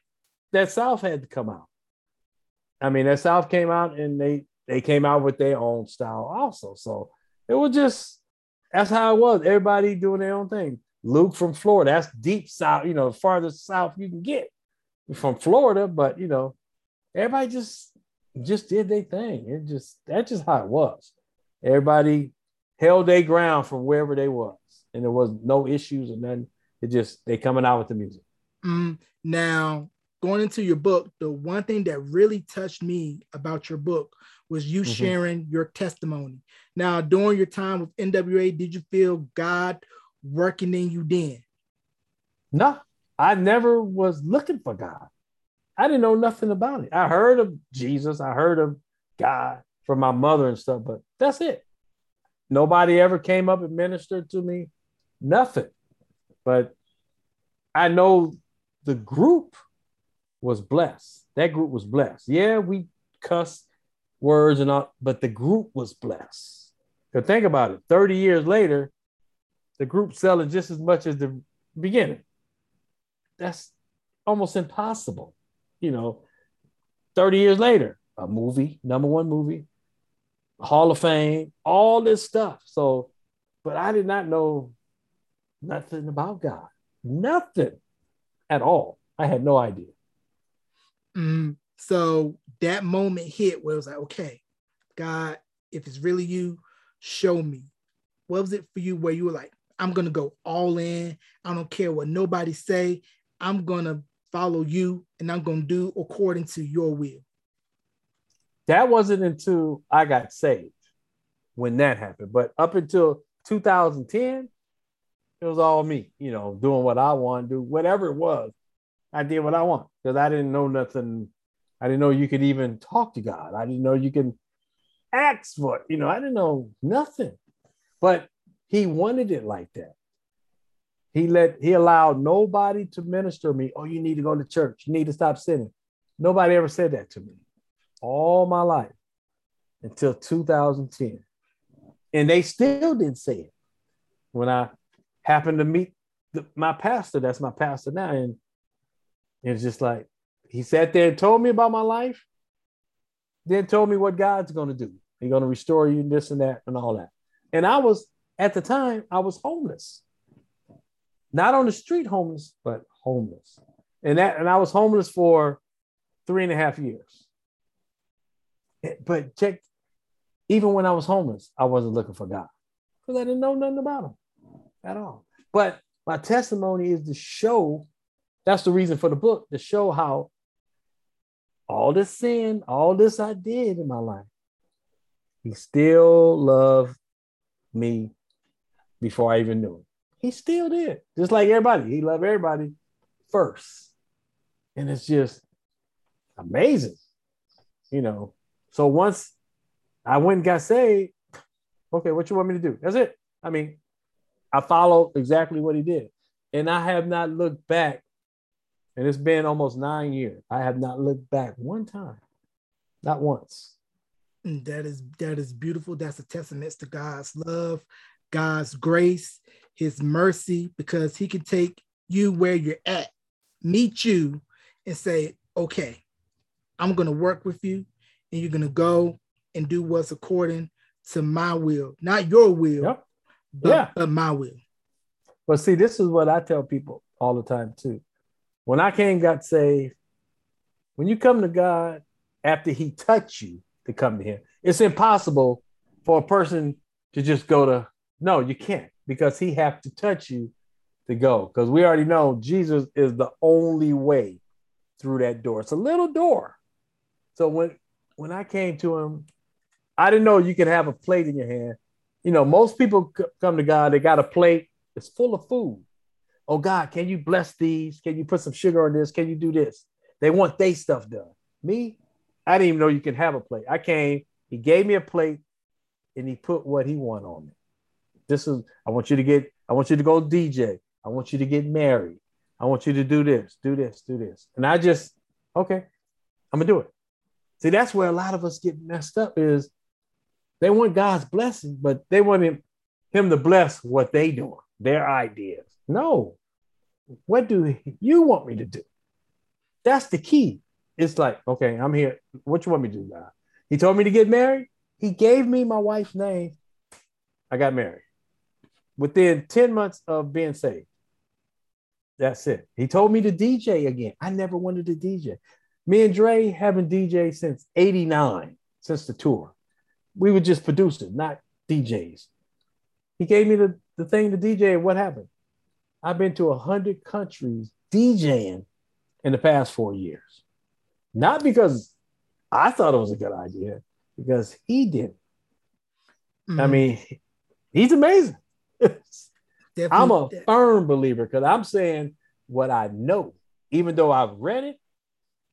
that South had to come out. I mean, that South came out and they they came out with their own style also. So it was just that's how it was. Everybody doing their own thing. Luke from Florida. That's deep south, you know, farthest south you can get from Florida. But you know, everybody just just did their thing. It just that's just how it was. Everybody held their ground from wherever they was, and there was no issues or nothing. It just they coming out with the music. Mm, now, going into your book, the one thing that really touched me about your book was you mm-hmm. sharing your testimony. Now, during your time with NWA, did you feel God working in you then? No, I never was looking for God. I didn't know nothing about it. I heard of Jesus, I heard of God from my mother and stuff, but that's it. Nobody ever came up and ministered to me, nothing. But I know the group was blessed. That group was blessed. Yeah, we cussed words and all, but the group was blessed. Because think about it 30 years later, the group selling just as much as the beginning. That's almost impossible. You know, 30 years later, a movie, number one movie, Hall of Fame, all this stuff. So, but I did not know nothing about God, nothing at all. I had no idea. Mm, so that moment hit where it was like, okay, God, if it's really you, show me. What was it for you where you were like, I'm gonna go all in. I don't care what nobody say. I'm gonna follow you and I'm gonna do according to your will. That wasn't until I got saved when that happened. But up until 2010, it was all me, you know, doing what I want to do, whatever it was. I did what I want because I didn't know nothing. I didn't know you could even talk to God. I didn't know you can ask for, you know, I didn't know nothing. But he wanted it like that. He let he allowed nobody to minister me. Oh, you need to go to church. You need to stop sinning. Nobody ever said that to me all my life until 2010. And they still didn't say it. When I happened to meet the, my pastor, that's my pastor now, and it's just like he sat there and told me about my life, then told me what God's going to do. He's going to restore you, and this and that, and all that. And I was at the time I was homeless, not on the street homeless, but homeless, and that and I was homeless for three and a half years. Eh, but check, even when I was homeless, I wasn't looking for God because I didn't know nothing about Him at all. But my testimony is to show that's the reason for the book to show how all this sin, all this I did in my life, he still loved me before I even knew him. He still did, just like everybody. He loved everybody first. And it's just amazing, you know. So once I went and got saved, okay, what you want me to do? That's it. I mean, I followed exactly what he did. And I have not looked back and it's been almost nine years. I have not looked back one time, not once. That is that is beautiful. That's a testament to God's love, God's grace, His mercy, because He can take you where you're at, meet you, and say, "Okay, I'm going to work with you, and you're going to go and do what's according to my will, not your will, yep. but, yeah. but my will." But see, this is what I tell people all the time too. When I came, got saved, when you come to God after He touched you to come to Him, it's impossible for a person to just go to. No, you can't because He have to touch you to go. Because we already know Jesus is the only way through that door. It's a little door. So when when I came to Him, I didn't know you could have a plate in your hand. You know, most people come to God, they got a plate, it's full of food oh God, can you bless these? Can you put some sugar on this? Can you do this? They want they stuff done. Me, I didn't even know you can have a plate. I came, he gave me a plate and he put what he wanted on me. This is, I want you to get, I want you to go DJ. I want you to get married. I want you to do this, do this, do this. And I just, okay, I'm gonna do it. See, that's where a lot of us get messed up is they want God's blessing, but they want him, him to bless what they doing, their ideas. No. What do you want me to do? That's the key. It's like, okay, I'm here. What you want me to do now? He told me to get married. He gave me my wife's name. I got married within 10 months of being saved. That's it. He told me to DJ again. I never wanted to DJ. Me and Dre haven't DJ since 89, since the tour. We were just producers, not DJs. He gave me the, the thing to DJ, and what happened? I've been to a hundred countries DJing in the past four years. Not because I thought it was a good idea, because he did. Mm-hmm. I mean, he's amazing. I'm a firm believer because I'm saying what I know, even though I've read it,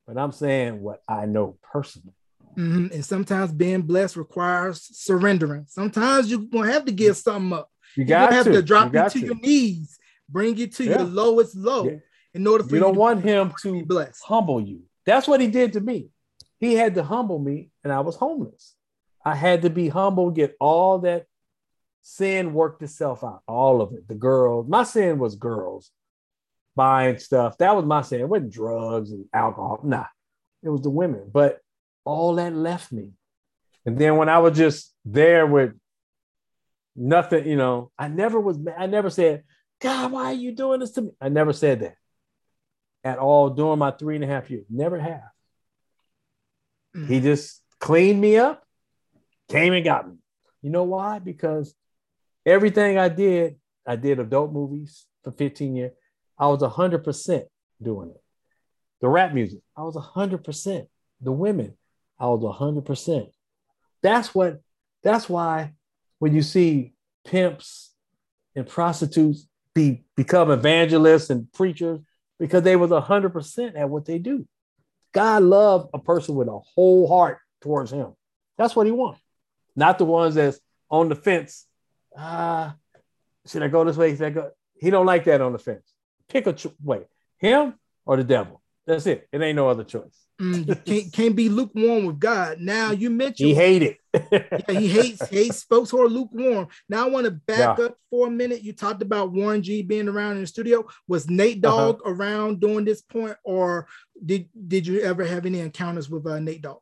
but I'm saying what I know personally. Mm-hmm. And sometimes being blessed requires surrendering. Sometimes you're gonna have to give something up. You got to have to drop you, you to, to, your knees, bring you to yeah. your lowest low yeah. in order for you. You don't want him to bless. humble you. That's what he did to me. He had to humble me, and I was homeless. I had to be humble, get all that sin worked itself out, all of it. The girls, my sin was girls buying stuff. That was my sin. It wasn't drugs and alcohol. Nah, it was the women. But all that left me. And then when I was just there with nothing, you know, I never was, I never said, God, why are you doing this to me? I never said that at all during my three and a half years. Never have. He mm. just cleaned me up, came and got me. You know why? Because everything I did, I did adult movies for 15 years. I was 100% doing it. The rap music, I was 100%. The women, I was 100%. That's what, that's why when you see pimps and prostitutes be become evangelists and preachers, because they was 100% at what they do. God loved a person with a whole heart towards him. That's what he wants. Not the ones that's on the fence. Ah, should I go this way? Should I go? He don't like that on the fence. Pick a cho- way, him or the devil. That's it. It ain't no other choice. Mm, can't can't be lukewarm with God. Now you mentioned he hated. yeah, he hates hates folks who are lukewarm. Now I want to back yeah. up for a minute. You talked about Warren G being around in the studio. Was Nate uh-huh. Dogg uh-huh. around during this point, or did did you ever have any encounters with uh, Nate Dogg?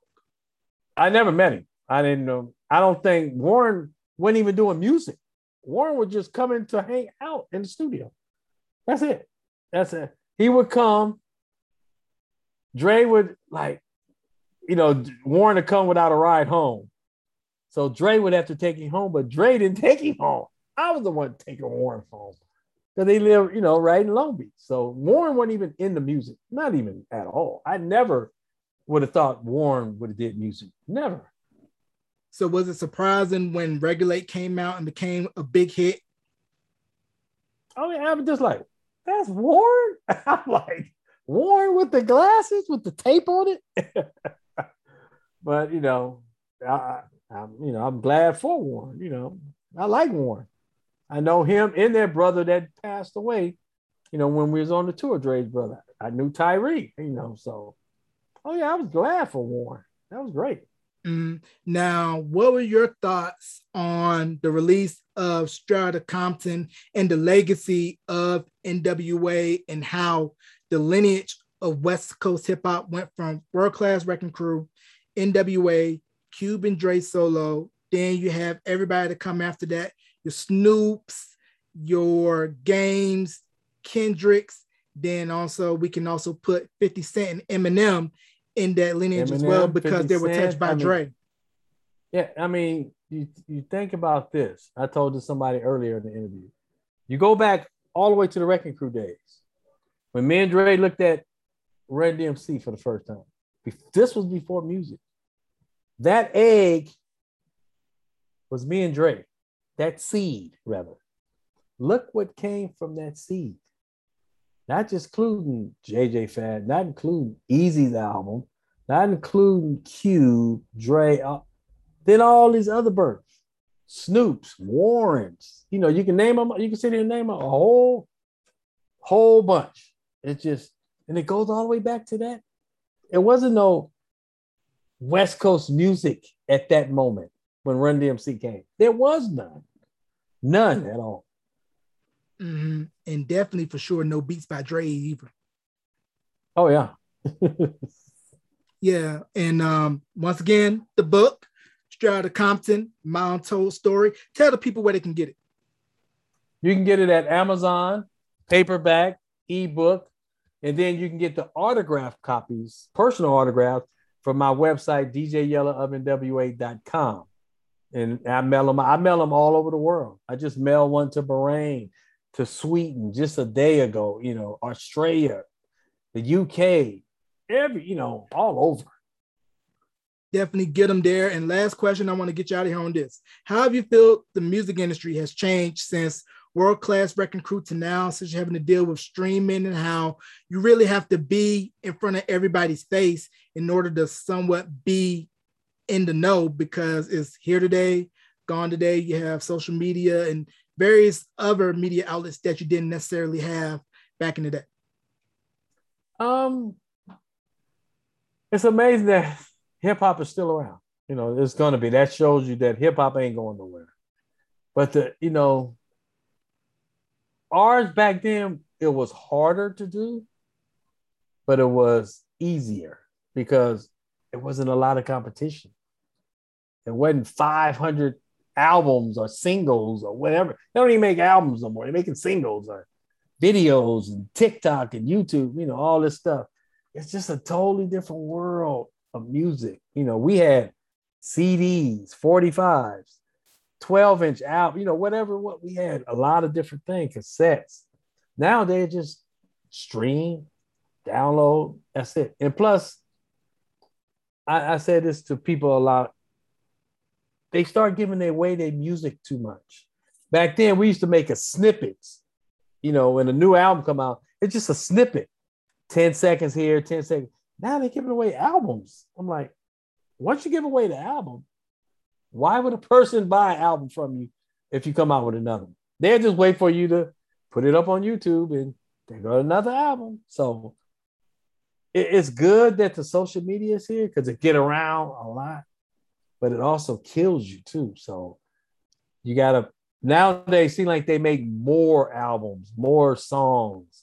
I never met him. I didn't know. I don't think Warren wasn't even doing music. Warren would just come in to hang out in the studio. That's it. That's it. He would come Dre would like, you know, Warren to come without a ride home. So Dre would have to take him home, but Dre didn't take him home. I was the one taking Warren home because they live, you know, right in Long Beach. So Warren wasn't even in the music, not even at all. I never would have thought Warren would have did music. Never. So was it surprising when Regulate came out and became a big hit? Oh yeah, I was just like, that's Warren. I'm like, Warren with the glasses with the tape on it. but you know, I, am you know I'm glad for Warren. You know, I like Warren. I know him and their brother that passed away. You know, when we was on the tour, Dre's brother. I knew Tyree. You know, so oh yeah, I was glad for Warren. That was great. Mm. Now, what were your thoughts on the release of Outta Compton and the legacy of NWA and how the lineage of West Coast hip hop went from World Class Wrecking Crew, NWA, Cube Cuban Dre Solo. Then you have everybody to come after that your Snoops, your Games, Kendricks. Then also, we can also put 50 Cent and Eminem in that lineage Eminem, as well because they were touched by I mean, Dre. Yeah, I mean, you, you think about this. I told this somebody earlier in the interview. You go back all the way to the Wrecking Crew days when me and Dre looked at Run DMC for the first time. This was before music. That egg was me and Dre. That seed, rather. Look what came from that seed. Not just including JJ Fad, not including Eazy's album, not including Q, Dre, uh, then all these other birds, Snoops, Warrens. You know, you can name them. You can sit there and name them a whole, whole bunch. It's just, and it goes all the way back to that. It wasn't no West Coast music at that moment when Run DMC came. There was none, none at all. Mm-hmm. And definitely for sure, no beats by Dre either. Oh yeah. yeah, and um, once again, the book, Straight Outta Compton, My Untold Story. Tell the people where they can get it. You can get it at Amazon, paperback, ebook, and then you can get the autograph copies, personal autographs from my website, djyellaofnwa.com. and I mail them. I mail them all over the world. I just mail one to Bahrain, to Sweden just a day ago. You know, Australia, the UK, every you know, all over. Definitely get them there. And last question, I want to get you out of here on this. How have you felt the music industry has changed since world class wrecking crew to now, since you're having to deal with streaming and how you really have to be in front of everybody's face in order to somewhat be in the know because it's here today, gone today. You have social media and various other media outlets that you didn't necessarily have back in the day. Um, it's amazing that hip hop is still around. You know, it's going to be. That shows you that hip hop ain't going nowhere. But the, you know, ours back then it was harder to do, but it was easier because it wasn't a lot of competition. It wasn't 500 albums or singles or whatever. They don't even make albums no more. They're making singles or videos and TikTok and YouTube, you know, all this stuff. It's just a totally different world of music. You know, we had CDs, 45s, 12 inch out, you know, whatever what we had, a lot of different things, cassettes. Now they just stream, download, that's it. And plus, I, I said this to people a lot. They start giving away their music too much. Back then, we used to make a snippets. You know, when a new album come out, it's just a snippet, 10 seconds here, 10 seconds. Now they're giving away albums. I'm like, once you give away the album, why would a person buy an album from you if you come out with another one? They'll just wait for you to put it up on YouTube and they got another album. So it's good that the social media is here because it get around a lot, but it also kills you too. So you gotta nowadays seem like they make more albums, more songs.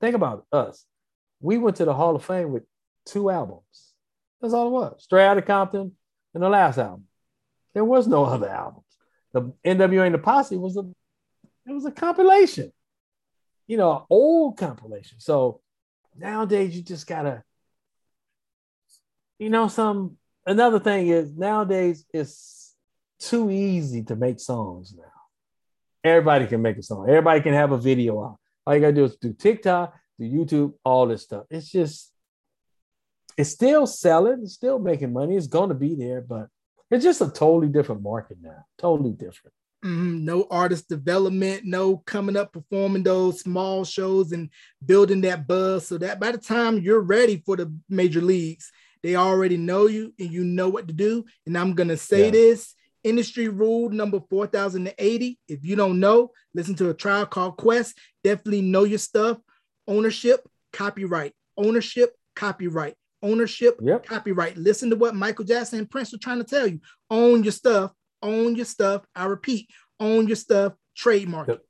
Think about us. We went to the Hall of Fame with two albums. That's all it was. Straight Outta Compton and the last album. There was no other albums. The NWA and the Posse was a it was a compilation, you know, old compilation. So nowadays you just gotta, you know, some another thing is nowadays it's too easy to make songs now. Everybody can make a song. Everybody can have a video out. All you gotta do is do TikTok, do YouTube, all this stuff. It's just it's still selling, it's still making money, it's gonna be there, but it's just a totally different market now. Totally different. Mm-hmm. No artist development, no coming up performing those small shows and building that buzz so that by the time you're ready for the major leagues, they already know you and you know what to do. And I'm gonna say yeah. this industry rule number 4080. If you don't know, listen to A Tribe Called Quest. Definitely know your stuff. Ownership, copyright. Ownership, copyright ownership, yep. copyright. Listen to what Michael Jackson and Prince are trying to tell you. Own your stuff, own your stuff. I repeat, own your stuff, trademark the,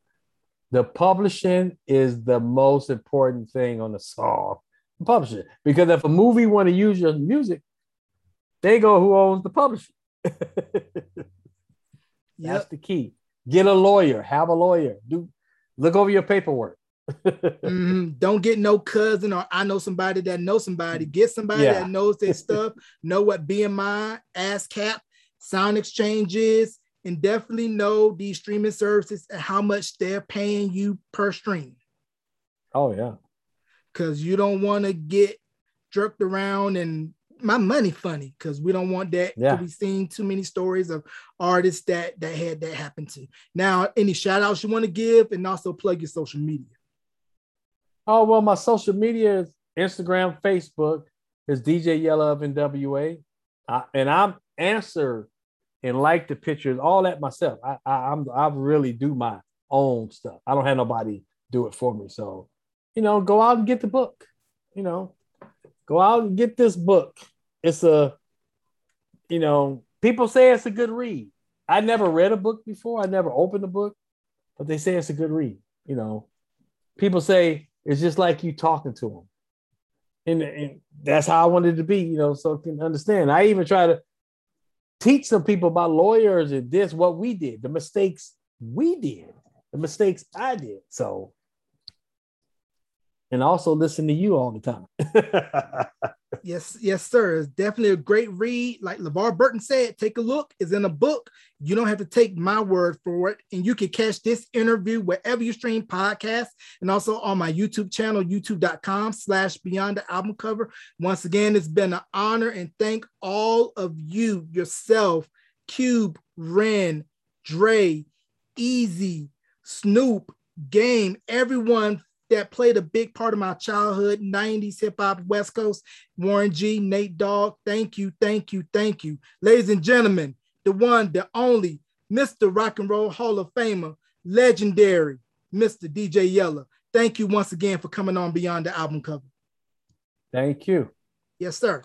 the publishing is the most important thing on the song. Publishing. Because if a movie want to use your music, they go who owns the publisher. That's yep. the key. Get a lawyer, have a lawyer. Do look over your paperwork mm-hmm. Don't get no cousin or I know somebody that knows somebody. Get somebody yeah. that knows their stuff, know what BMI, ASCAP, SoundExchange is, and definitely know these streaming services and how much they're paying you per stream. Oh yeah. Cause you don't want to get jerked around and my money funny because we don't want that yeah. to be seen too many stories of artists that that had that happen to. Now, any shout outs you want to give and also plug your social media. Oh well, my social media is Instagram, Facebook is DJ Yella of NWA, I, and I'm answer and like the pictures, all that myself. I, I I'm I really do my own stuff. I don't have nobody do it for me. So, you know, go out and get the book. You know, go out and get this book. It's a, you know, people say it's a good read. I never read a book before. I never opened a book, but they say it's a good read. You know, people say it's just like you talking to them. And, and that's how I wanted to be, you know, so can understand. I even try to teach some people about lawyers and this, what we did, the mistakes we did, the mistakes I did. So and also listen to you all the time. yes, yes, sir. It's definitely a great read. Like LeVar Burton said, take a look. It's in a book. You don't have to take my word for it. And you can catch this interview wherever you stream podcasts and also on my YouTube channel, youtube.com slash beyond the album cover. Once again, it's been an honor and thank all of you, yourself, Cube, Ren, Dre, Eazy, Snoop, Game, everyone that played a big part of my childhood, 90s hip hop, West Coast, Warren G, Nate Dogg. Thank you, thank you, thank you. Ladies and gentlemen, the one, the only, Mr. Rock and Roll Hall of Famer, legendary, Mr. DJ Yella. Thank you once again for coming on Beyond the Album Cover. Thank you. Yes, sir.